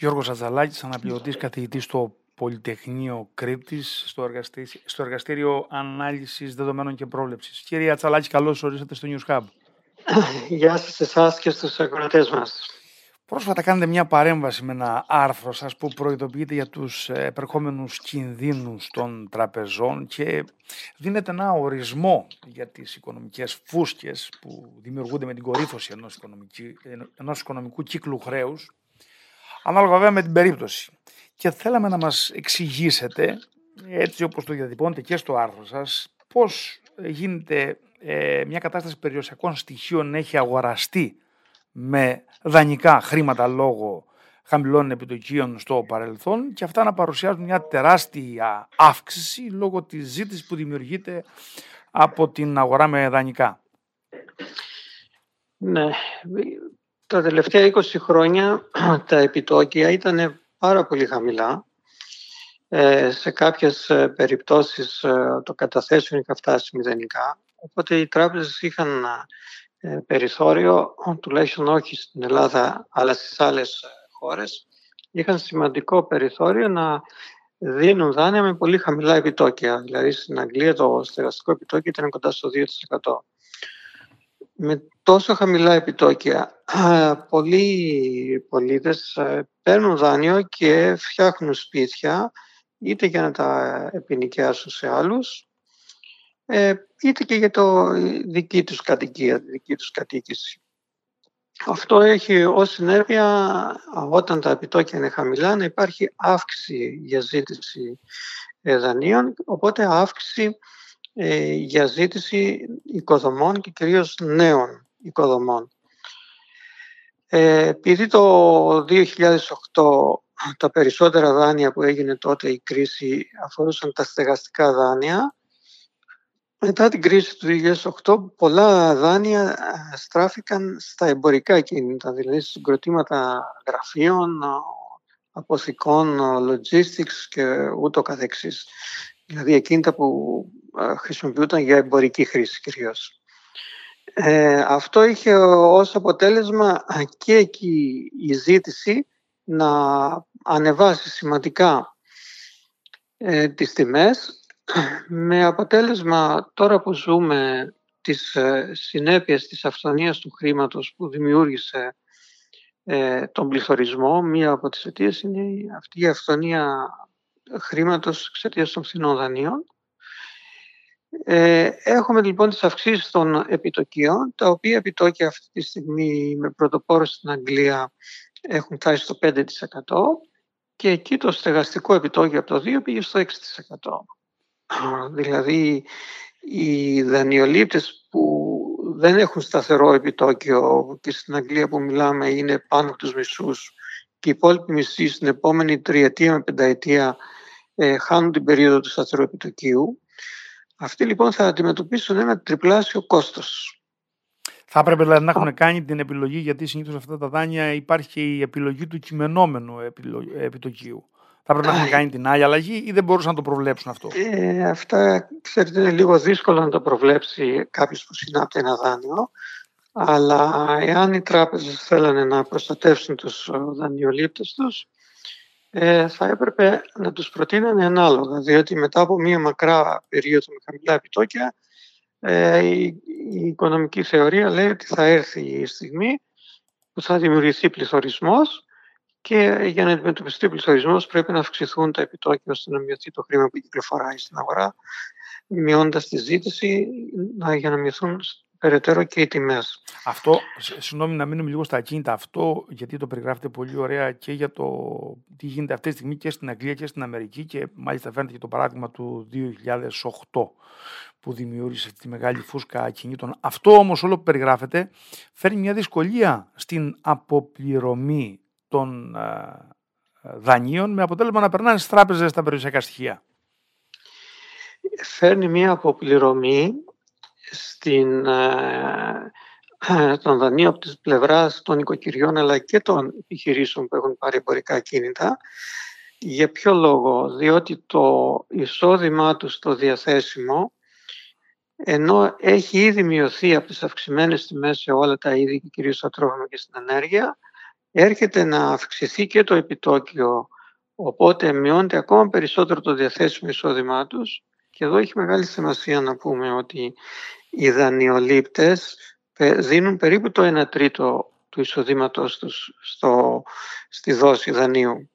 Γιώργος Ατσαλάκης, αναπληρωτής καθηγητής στο Πολυτεχνείο Κρήτης, στο, εργαστήριο, στο εργαστήριο Ανάλυσης Δεδομένων και Πρόβλεψης. Κύριε Ατσαλάκη, καλώς ορίσατε στο News Hub. Γεια σας εσάς και στους ακροατές μας. Πρόσφατα κάνατε μια παρέμβαση με ένα άρθρο σας που προειδοποιείτε για τους επερχόμενους κινδύνους των τραπεζών και δίνετε ένα ορισμό για τις οικονομικές φούσκες που δημιουργούνται με την κορύφωση ενός, ενός οικονομικού κύκλου χρέους ανάλογα βέβαια με την περίπτωση. Και θέλαμε να μας εξηγήσετε, έτσι όπως το διατυπώνετε και στο άρθρο σας, πώς γίνεται ε, μια κατάσταση περιοσιακών στοιχείων έχει αγοραστεί με δανεικά χρήματα λόγω χαμηλών επιτοκίων στο παρελθόν και αυτά να παρουσιάζουν μια τεράστια αύξηση λόγω της ζήτησης που δημιουργείται από την αγορά με δανεικά. Ναι, τα τελευταία 20 χρόνια τα επιτόκια ήταν πάρα πολύ χαμηλά. Ε, σε κάποιες ε, περιπτώσεις ε, το καταθέσεων είχα φτάσει μηδενικά. Οπότε οι τράπεζες είχαν ε, περιθώριο, τουλάχιστον όχι στην Ελλάδα, αλλά στις άλλες χώρες, είχαν σημαντικό περιθώριο να δίνουν δάνεια με πολύ χαμηλά επιτόκια. Δηλαδή στην Αγγλία το στεγαστικό επιτόκιο ήταν κοντά στο 2% με τόσο χαμηλά επιτόκια, πολλοί πολίτες ε, παίρνουν δάνειο και φτιάχνουν σπίτια είτε για να τα επινοικιάσουν σε άλλους, ε, είτε και για το δική τους κατοικία, δική τους κατοίκηση. Αυτό έχει ως συνέπεια όταν τα επιτόκια είναι χαμηλά να υπάρχει αύξηση για ζήτηση ε, δανείων, οπότε αύξηση ε, για ζήτηση οικοδομών και κυρίως νέων οικοδομών. Ε, επειδή το 2008 τα περισσότερα δάνεια που έγινε τότε η κρίση αφορούσαν τα στεγαστικά δάνεια, μετά την κρίση του 2008 πολλά δάνεια ε, στράφηκαν στα εμπορικά κίνητα, δηλαδή συγκροτήματα γραφείων, αποθηκών, logistics και ούτω καθεξής. Δηλαδή εκείνα που χρησιμοποιούνταν για εμπορική χρήση κυρίως. Ε, αυτό είχε ως αποτέλεσμα και εκεί η ζήτηση να ανεβάσει σημαντικά ε, τις τιμές με αποτέλεσμα τώρα που ζούμε τις ε, συνέπειες της αυθονίας του χρήματος που δημιούργησε ε, τον πληθωρισμό. Μία από τις αιτίες είναι αυτή η αυθονία χρήματος εξαιτίας των φθηνών δανείων ε, έχουμε λοιπόν τις αυξήσεις των επιτοκίων, τα οποία επιτόκια αυτή τη στιγμή με πρωτοπόρο στην Αγγλία έχουν φτάσει στο 5% και εκεί το στεγαστικό επιτόκιο από το 2% πήγε στο 6%. Δηλαδή οι δανειολήπτες που δεν έχουν σταθερό επιτόκιο και στην Αγγλία που μιλάμε είναι πάνω από τους μισούς και οι υπόλοιποι μισοί στην επόμενη τριετία με πενταετία ε, χάνουν την περίοδο του σταθερού επιτοκίου αυτοί λοιπόν θα αντιμετωπίσουν ένα τριπλάσιο κόστος. Θα έπρεπε δηλαδή να έχουν κάνει την επιλογή, γιατί συνήθως αυτά τα δάνεια υπάρχει και η επιλογή του κειμενόμενου επιτοκίου. Θα έπρεπε να έχουν κάνει την άλλη αλλαγή ή δεν μπορούσαν να το προβλέψουν αυτό; Ε, αυτά, ξέρετε, είναι λίγο δύσκολο να το προβλέψει κάποιος που συνάπτει ένα δάνειο. Αλλά εάν οι τράπεζες θέλανε να προστατεύσουν τους δανειολήπτες τους, ε, θα έπρεπε να τους προτείνανε ανάλογα, διότι μετά από μία μακρά περίοδο με χαμηλά επιτόκια, ε, η, η, οικονομική θεωρία λέει ότι θα έρθει η στιγμή που θα δημιουργηθεί πληθωρισμός και για να αντιμετωπιστεί ο πληθωρισμός πρέπει να αυξηθούν τα επιτόκια ώστε να μειωθεί το χρήμα που κυκλοφοράει στην αγορά, μειώντας τη ζήτηση για να μειωθούν περαιτέρω και οι τιμές. Αυτό, συγγνώμη να μείνουμε λίγο στα ακίνητα, αυτό γιατί το περιγράφετε πολύ ωραία και για το τι γίνεται αυτή τη στιγμή και στην Αγγλία και στην Αμερική και μάλιστα φαίνεται και το παράδειγμα του 2008 που δημιούργησε αυτή τη μεγάλη φούσκα ακινήτων. Αυτό όμως όλο που περιγράφεται φέρνει μια δυσκολία στην αποπληρωμή των δανείων με αποτέλεσμα να περνάνε στις τράπεζες τα περιουσιακά στοιχεία. Φέρνει μια αποπληρωμή στην, ε, ε, των δανείων από τις πλευράς των οικοκυριών αλλά και των επιχειρήσεων που έχουν πάρει εμπορικά κίνητα. Για ποιο λόγο, διότι το εισόδημά τους το διαθέσιμο ενώ έχει ήδη μειωθεί από τις αυξημένες τιμές σε όλα τα είδη και κυρίως στα τρόφιμα και στην ενέργεια έρχεται να αυξηθεί και το επιτόκιο, οπότε μειώνεται ακόμα περισσότερο το διαθέσιμο εισόδημά τους και εδώ έχει μεγάλη σημασία να πούμε ότι οι δανειολήπτες δίνουν περίπου το 1 τρίτο του εισοδήματος τους στο, στη δόση δανείου.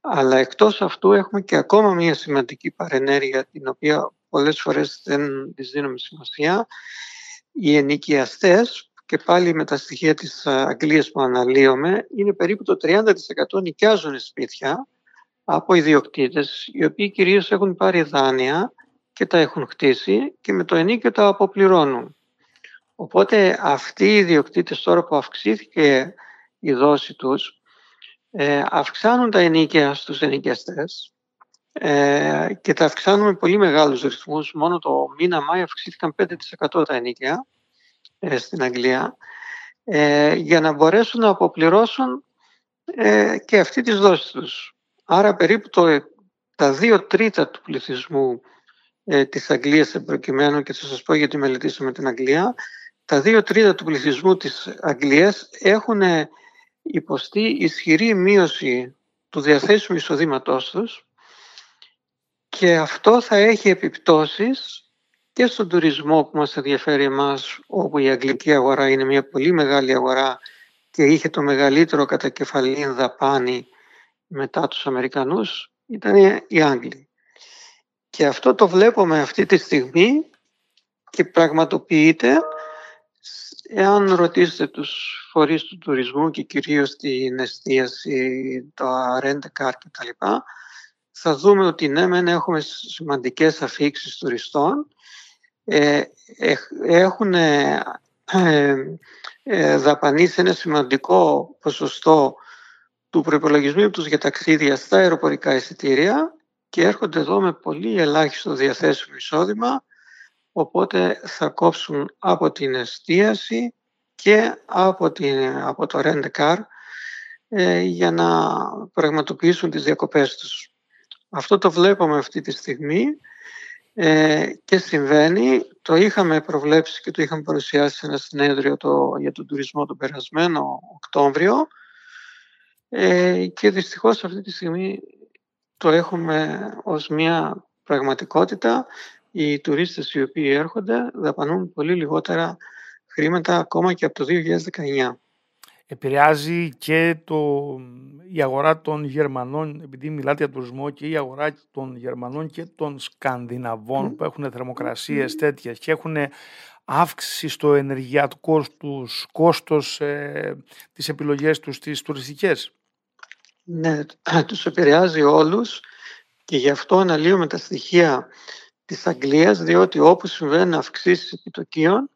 Αλλά εκτός αυτού έχουμε και ακόμα μια σημαντική παρενέργεια την οποία πολλές φορές δεν της δίνουμε σημασία. Οι ενοικιαστές και πάλι με τα στοιχεία της Αγγλίας που αναλύουμε είναι περίπου το 30% νοικιάζουν σπίτια από ιδιοκτήτες οι οποίοι κυρίως έχουν πάρει δάνεια και τα έχουν χτίσει και με το ενίκιο τα αποπληρώνουν. Οπότε αυτοί οι ιδιοκτήτες τώρα που αυξήθηκε η δόση τους ε, αυξάνουν τα ενίκαια στους ενοικιαστές ε, και τα αυξάνουν με πολύ μεγάλους ρυθμούς. Μόνο το μήνα Μάη αυξήθηκαν 5% τα ενίκαια ε, στην Αγγλία ε, για να μπορέσουν να αποπληρώσουν ε, και αυτή τις δόσεις τους. Άρα περίπου το, τα δύο τρίτα του πληθυσμού ε, της Αγγλίας προκειμένου και θα σας πω γιατί μελετήσαμε την Αγγλία τα δύο τρίτα του πληθυσμού της Αγγλίας έχουν υποστεί ισχυρή μείωση του διαθέσιμου εισοδήματός τους και αυτό θα έχει επιπτώσεις και στον τουρισμό που μας ενδιαφέρει εμάς όπου η αγγλική αγορά είναι μια πολύ μεγάλη αγορά και είχε το μεγαλύτερο κατακεφαλήν δαπάνη μετά τους Αμερικανούς ήταν οι Άγγλοι. Και αυτό το βλέπουμε αυτή τη στιγμή και πραγματοποιείται εάν ρωτήσετε τους φορείς του τουρισμού και κυρίως την εστίαση, το rent car κτλ. Θα δούμε ότι ναι, μεν έχουμε σημαντικές αφήξεις τουριστών, ε, έχουν ε, ε, δαπανίσει ένα σημαντικό ποσοστό του προπολογισμού τους για ταξίδια στα αεροπορικά εισιτήρια και έρχονται εδώ με πολύ ελάχιστο διαθέσιμο εισόδημα οπότε θα κόψουν από την εστίαση και από, την, από το rent car ε, για να πραγματοποιήσουν τις διακοπές τους. Αυτό το βλέπουμε αυτή τη στιγμή ε, και συμβαίνει. Το είχαμε προβλέψει και το είχαμε παρουσιάσει σε ένα συνέδριο το, για τον τουρισμό τον περασμένο Οκτώβριο ε, και δυστυχώς αυτή τη στιγμή το έχουμε ως μια πραγματικότητα οι τουρίστες οι οποίοι έρχονται δαπανούν πολύ λιγότερα χρήματα ακόμα και από το 2019. Επηρεάζει και το, η αγορά των Γερμανών, επειδή μιλάτε για τουρισμό, και η αγορά των Γερμανών και των Σκανδιναβών που έχουν θερμοκρασίες τέτοιες και έχουν αύξηση στο ενεργειακό τους κόστος ε, τις επιλογές τους τις τουριστικές. Ναι, τους επηρεάζει όλους και γι' αυτό αναλύουμε τα στοιχεία της Αγγλίας, διότι όπου συμβαίνουν αυξήσεις επιτοκίων,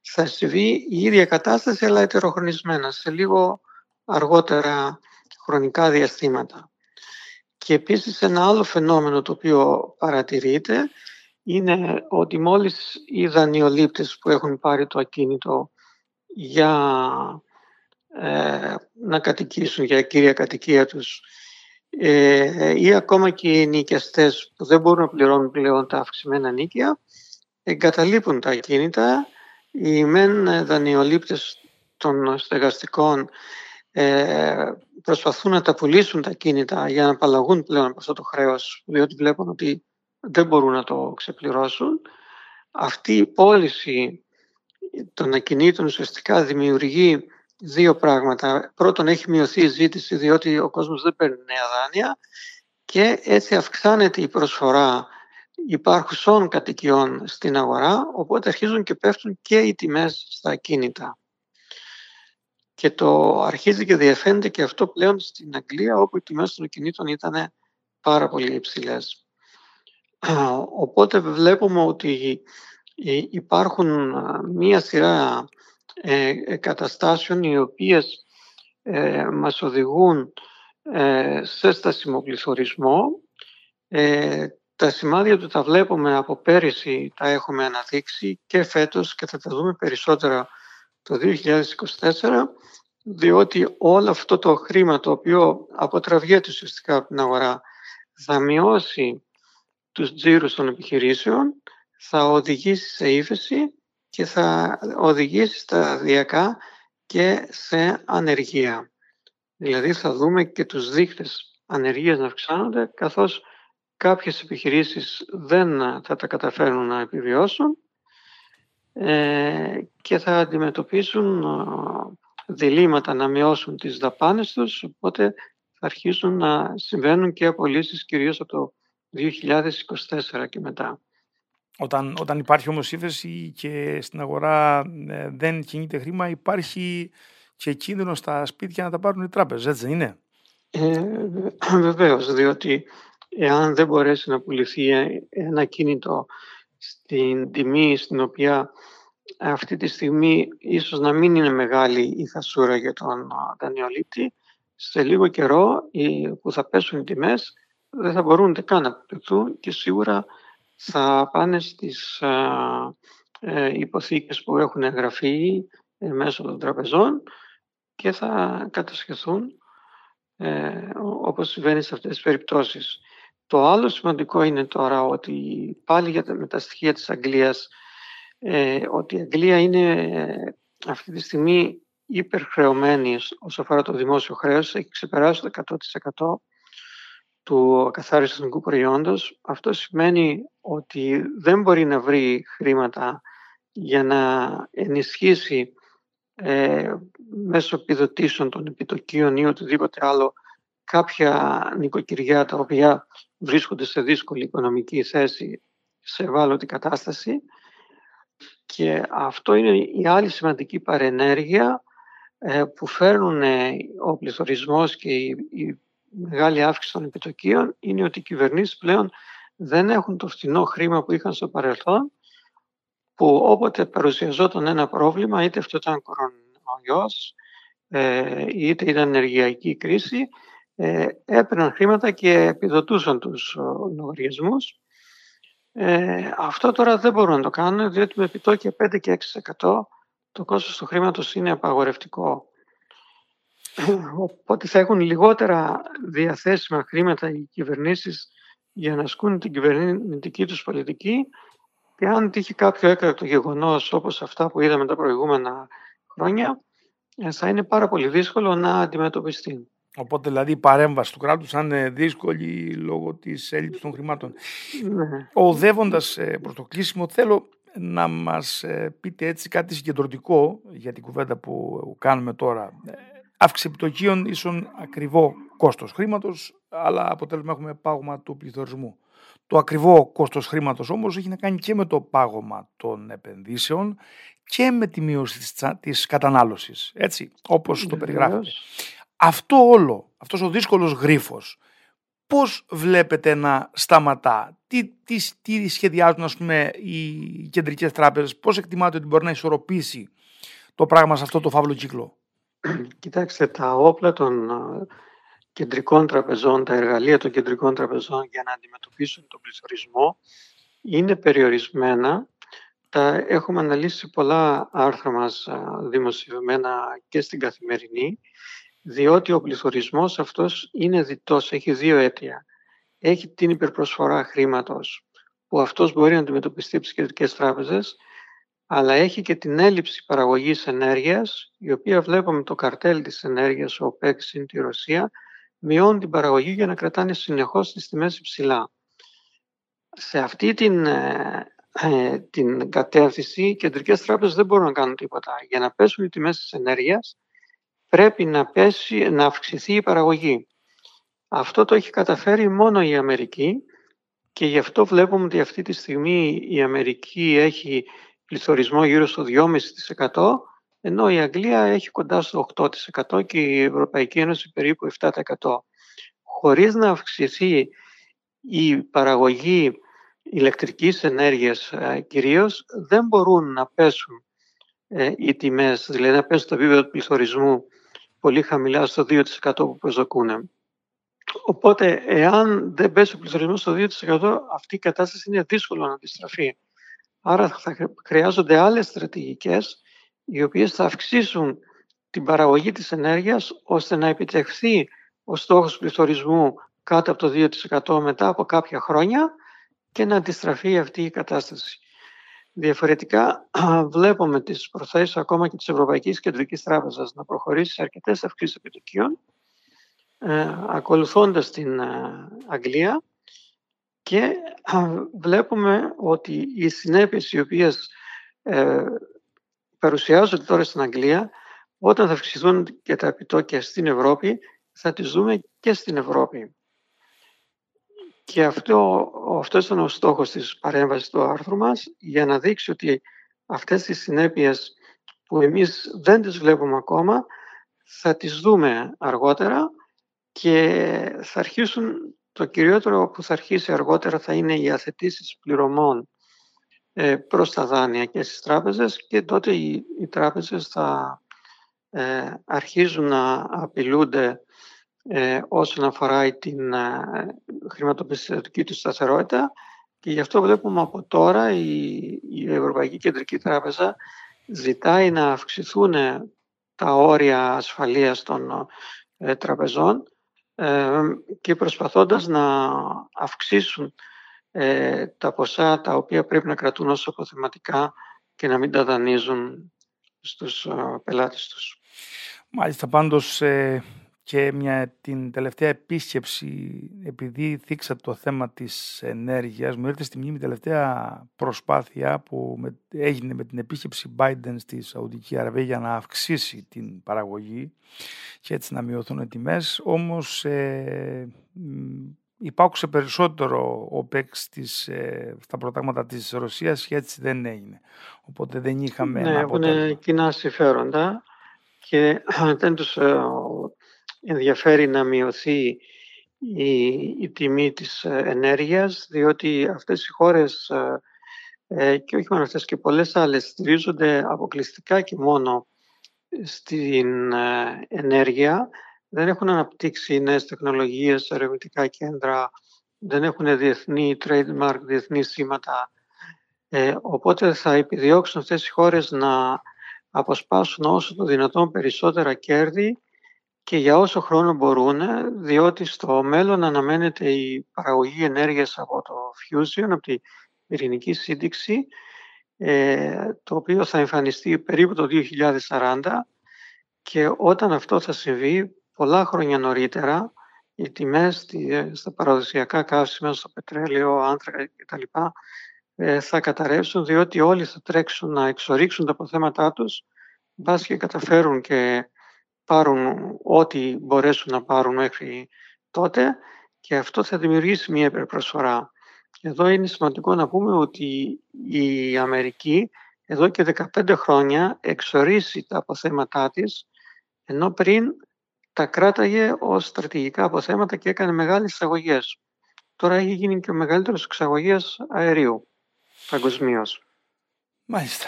θα συμβεί η ίδια κατάσταση, αλλά ετεροχρονισμένα, σε λίγο αργότερα χρονικά διαστήματα. Και επίσης ένα άλλο φαινόμενο το οποίο παρατηρείται είναι ότι μόλις οι δανειολήπτες που έχουν πάρει το ακίνητο για ε, να κατοικήσουν για κύρια κατοικία τους ε, ή ακόμα και οι νοικιαστές που δεν μπορούν να πληρώνουν πλέον τα αυξημένα νίκια εγκαταλείπουν τα ακίνητα οι μεν δανειολήπτες των στεγαστικών ε, προσπαθούν να τα πουλήσουν τα κίνητα για να απαλλαγούν πλέον από αυτό το χρέος διότι βλέπουν ότι δεν μπορούν να το ξεπληρώσουν. Αυτή η πώληση των ακινήτων ουσιαστικά δημιουργεί δύο πράγματα. Πρώτον, έχει μειωθεί η ζήτηση διότι ο κόσμος δεν παίρνει νέα δάνεια και έτσι αυξάνεται η προσφορά υπάρχουσών κατοικιών στην αγορά, οπότε αρχίζουν και πέφτουν και οι τιμές στα ακίνητα. Και το αρχίζει και διαφαίνεται και αυτό πλέον στην Αγγλία, όπου οι τιμές των ακινήτων ήταν πάρα πολύ υψηλές. Οπότε βλέπουμε ότι υπάρχουν μία σειρά ε, ε, καταστάσεων οι οποίες ε, μας οδηγούν σε στασιμοπληθωρισμό. Τα σημάδια του τα βλέπουμε από πέρυσι, τα έχουμε αναδείξει και φέτος και θα τα δούμε περισσότερα το 2024, διότι όλο αυτό το χρήμα το οποίο αποτραβιέται ουσιαστικά από την αγορά θα μειώσει τους τζίρους των επιχειρήσεων, θα οδηγήσει σε ύφεση και θα οδηγήσει σταδιακά και σε ανεργία. Δηλαδή θα δούμε και τους δείχτες ανεργίας να αυξάνονται καθώς κάποιες επιχειρήσεις δεν θα τα καταφέρουν να επιβιώσουν ε, και θα αντιμετωπίσουν διλήμματα να μειώσουν τις δαπάνες τους, οπότε θα αρχίσουν να συμβαίνουν και απολύσεις κυρίως από το 2024 και μετά. Όταν, όταν υπάρχει όμως ύφεση και στην αγορά ε, δεν κινείται χρήμα, υπάρχει και κίνδυνος στα σπίτια να τα πάρουν οι τράπεζες, έτσι δεν είναι; Ε, βεβαίως, διότι εάν δεν μπορέσει να πουληθεί ένα κίνητο στην τιμή στην οποία αυτή τη στιγμή ίσως να μην είναι μεγάλη η θασούρα για τον δανειολήπτη, σε λίγο καιρό που θα πέσουν οι τιμές δεν θα μπορούν καν να πουληθούν και σίγουρα θα πάνε στις ε, υποθήκες που έχουν εγγραφεί ε, μέσω των τραπεζών και θα κατασχεθούν ε, όπως συμβαίνει σε αυτές τις περιπτώσεις. Το άλλο σημαντικό είναι τώρα ότι πάλι για τα, με τα στοιχεία της Αγγλίας ε, ότι η Αγγλία είναι ε, αυτή τη στιγμή υπερχρεωμένη όσο αφορά το δημόσιο χρέος, έχει ξεπεράσει το 100% του ακαθάριστου εθνικού προϊόντος. Αυτό σημαίνει ότι δεν μπορεί να βρει χρήματα για να ενισχύσει ε, μέσω επιδοτήσεων των επιτοκίων ή οτιδήποτε άλλο κάποια νοικοκυριά τα οποία βρίσκονται σε δύσκολη οικονομική θέση, σε ευάλωτη κατάσταση. Και αυτό είναι η άλλη σημαντική παρενέργεια ε, που φέρνουν ο πληθωρισμός και η μεγάλη αύξηση των επιτοκίων είναι ότι οι κυβερνήσεις πλέον δεν έχουν το φθηνό χρήμα που είχαν στο παρελθόν που όποτε παρουσιαζόταν ένα πρόβλημα, είτε αυτό ήταν κορονοϊός, ε, είτε ήταν ενεργειακή κρίση, ε, έπαιρναν χρήματα και επιδοτούσαν τους λογαριασμούς. Ε, αυτό τώρα δεν μπορούν να το κάνουν, διότι με επιτόκια 5 και 6% το κόστος του χρήματος είναι απαγορευτικό. Οπότε θα έχουν λιγότερα διαθέσιμα χρήματα οι κυβερνήσεις για να ασκούν την κυβερνητική τους πολιτική και αν τύχει κάποιο έκτακτο γεγονός όπως αυτά που είδαμε τα προηγούμενα χρόνια ε, θα είναι πάρα πολύ δύσκολο να αντιμετωπιστεί. Οπότε δηλαδή η παρέμβαση του κράτους θα είναι δύσκολη λόγω της έλλειψης των χρημάτων. Ναι. Οδεύοντας ε, προς το κλείσιμο, θέλω να μας ε, πείτε έτσι κάτι συγκεντρωτικό για την κουβέντα που κάνουμε τώρα. Αύξηση επιτοκίων ίσον ακριβό κόστος χρήματος, αλλά αποτέλεσμα έχουμε πάγωμα του πληθωρισμού. Το ακριβό κόστος χρήματος όμως έχει να κάνει και με το πάγωμα των επενδύσεων και με τη μείωση της κατανάλωσης, έτσι, όπως το περιγράφετε. Αυτό όλο, αυτός ο δύσκολος γρίφος, πώς βλέπετε να σταματά, τι, τι, τι σχεδιάζουν ας πούμε, οι κεντρικές τράπεζες, πώς εκτιμάτε ότι μπορεί να ισορροπήσει το πράγμα σε αυτό το φαύλο κύκλο; Κοιτάξτε, τα όπλα των κεντρικών τραπεζών, τα εργαλεία των κεντρικών τραπεζών για να αντιμετωπίσουν τον πληθωρισμό είναι περιορισμένα. Τα έχουμε αναλύσει πολλά άρθρα μας δημοσιευμένα και στην καθημερινή διότι ο πληθωρισμός αυτός είναι διτός, έχει δύο αίτια. Έχει την υπερπροσφορά χρήματος, που αυτός μπορεί να αντιμετωπιστεί από τις κεντρικές τράπεζες, αλλά έχει και την έλλειψη παραγωγής ενέργειας, η οποία βλέπουμε το καρτέλ της ενέργειας, ο ΟΠΕΚ στην τη Ρωσία, μειώνει την παραγωγή για να κρατάνε συνεχώς τις τιμές υψηλά. Σε αυτή την, ε, ε, την κατεύθυνση, οι κεντρικές τράπεζες δεν μπορούν να κάνουν τίποτα. Για να πέσουν οι τιμές της ενέργειας, πρέπει να, πέσει, να αυξηθεί η παραγωγή. Αυτό το έχει καταφέρει μόνο η Αμερική και γι' αυτό βλέπουμε ότι αυτή τη στιγμή η Αμερική έχει πληθωρισμό γύρω στο 2,5% ενώ η Αγγλία έχει κοντά στο 8% και η Ευρωπαϊκή Ένωση περίπου 7%. Χωρίς να αυξηθεί η παραγωγή ηλεκτρικής ενέργειας ε, κυρίως, δεν μπορούν να πέσουν ε, οι τιμές, δηλαδή να πέσουν το επίπεδο του πληθωρισμού πολύ χαμηλά στο 2% που προσδοκούν. Οπότε, εάν δεν πέσει ο πληθωρισμός στο 2%, αυτή η κατάσταση είναι δύσκολο να αντιστραφεί. Άρα θα χρειάζονται άλλες στρατηγικές οι οποίες θα αυξήσουν την παραγωγή της ενέργειας ώστε να επιτευχθεί ο στόχος του πληθωρισμού κάτω από το 2% μετά από κάποια χρόνια και να αντιστραφεί αυτή η κατάσταση. Διαφορετικά βλέπουμε τις προθέσεις ακόμα και της Ευρωπαϊκής Κεντρικής Τράπεζας να προχωρήσει σε αρκετές αυξήσεις επιτοκίων ε, ακολουθώντας την Αγγλία και βλέπουμε ότι οι συνέπειες οι οποίες παρουσιάζονται τώρα στην Αγγλία όταν θα αυξηθούν και τα επιτόκια στην Ευρώπη θα τις δούμε και στην Ευρώπη. Και αυτό, αυτός ήταν ο στόχος της παρέμβασης του άρθρου μας για να δείξει ότι αυτές τις συνέπειες που εμείς δεν τις βλέπουμε ακόμα θα τις δούμε αργότερα και θα αρχίσουν, το κυριότερο που θα αρχίσει αργότερα θα είναι οι αθετήσεις πληρωμών ε, προς τα δάνεια και στις τράπεζες και τότε οι, οι τράπεζες θα ε, αρχίζουν να απειλούνται ε, όσον αφορά την ε, χρηματοπιστωτική τους σταθερότητα και γι' αυτό βλέπουμε από τώρα η, η Ευρωπαϊκή Κεντρική Τράπεζα ζητάει να αυξηθούν τα όρια ασφαλείας των ε, τραπεζών ε, και προσπαθώντας να αυξήσουν ε, τα ποσά τα οποία πρέπει να κρατούν ως αποθεματικά και να μην τα δανείζουν στους πελάτες τους. Μάλιστα πάντως και μια, την τελευταία επίσκεψη, επειδή θίξα το θέμα της ενέργειας, μου ήρθε στη μνήμη η τελευταία προσπάθεια που έγινε με την επίσκεψη Biden στη Σαουδική Αραβία για να αυξήσει την παραγωγή και έτσι να μειωθούν οι τιμές. Όμως ε, υπάκουσε περισσότερο ο ΠΕΚ ε, στα προτάγματα της Ρωσίας και έτσι δεν έγινε. Οπότε δεν είχαμε ναι, έχουν κοινά συμφέροντα και δεν τους ε, ενδιαφέρει να μειωθεί η, η τιμή της ε, ενέργειας, διότι αυτές οι χώρες ε, ε, και όχι μόνο αυτές και πολλές άλλες στηρίζονται αποκλειστικά και μόνο στην ενέργεια. Δεν έχουν αναπτύξει νέες τεχνολογίες, ερευνητικά κέντρα, δεν έχουν διεθνή trademark, διεθνή σήματα. οπότε θα επιδιώξουν αυτές οι χώρες να αποσπάσουν όσο το δυνατόν περισσότερα κέρδη και για όσο χρόνο μπορούν, διότι στο μέλλον αναμένεται η παραγωγή ενέργειας από το fusion, από την πυρηνική σύνδεξη, ε, το οποίο θα εμφανιστεί περίπου το 2040 και όταν αυτό θα συμβεί, πολλά χρόνια νωρίτερα, οι τιμές στα παραδοσιακά καύσιμα, στο πετρέλαιο, άνθρακα κτλ. Ε, θα καταρρεύσουν διότι όλοι θα τρέξουν να εξορίξουν τα αποθέματά τους, μπας και καταφέρουν και πάρουν ό,τι μπορέσουν να πάρουν μέχρι τότε και αυτό θα δημιουργήσει μια υπερπροσφορά. Εδώ είναι σημαντικό να πούμε ότι η Αμερική εδώ και 15 χρόνια εξορίσει τα αποθέματά της ενώ πριν τα κράταγε ως στρατηγικά αποθέματα και έκανε μεγάλες εισαγωγές. Τώρα έχει γίνει και ο μεγαλύτερος εξαγωγές αερίου παγκοσμίως. Μάλιστα.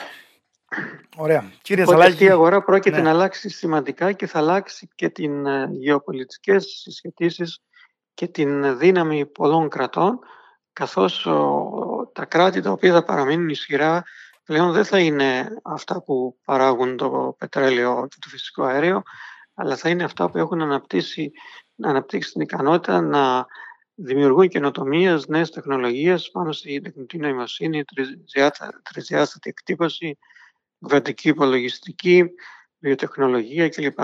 Ωραία. Κύριε Οπότε η αγορά πρόκειται ναι. να αλλάξει σημαντικά και θα αλλάξει και την ε, γεωπολιτικές συσχετήσεις και την δύναμη πολλών κρατών καθώς τα κράτη τα οποία θα παραμείνουν ισχυρά πλέον δεν θα είναι αυτά που παράγουν το πετρέλαιο και το φυσικό αέριο αλλά θα είναι αυτά που έχουν αναπτύξει, αναπτύξει την ικανότητα να δημιουργούν καινοτομίες, νέες τεχνολογίες πάνω στη τεχνητή νοημοσύνη, τρισδιάστατη εκτύπωση, κρατική υπολογιστική, βιοτεχνολογία κλπ.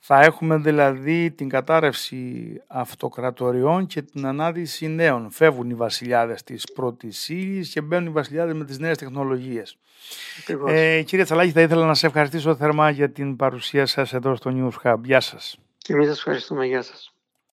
Θα έχουμε δηλαδή την κατάρρευση αυτοκρατοριών και την ανάδυση νέων. Φεύγουν οι βασιλιάδες της πρώτης ύλης και μπαίνουν οι βασιλιάδες με τις νέες τεχνολογίες. Ε, κύριε Τσαλάκη, θα ήθελα να σε ευχαριστήσω θερμά για την παρουσία σας εδώ στο News Hub. Γεια σας. Και εμείς σας ευχαριστούμε. Γεια σας.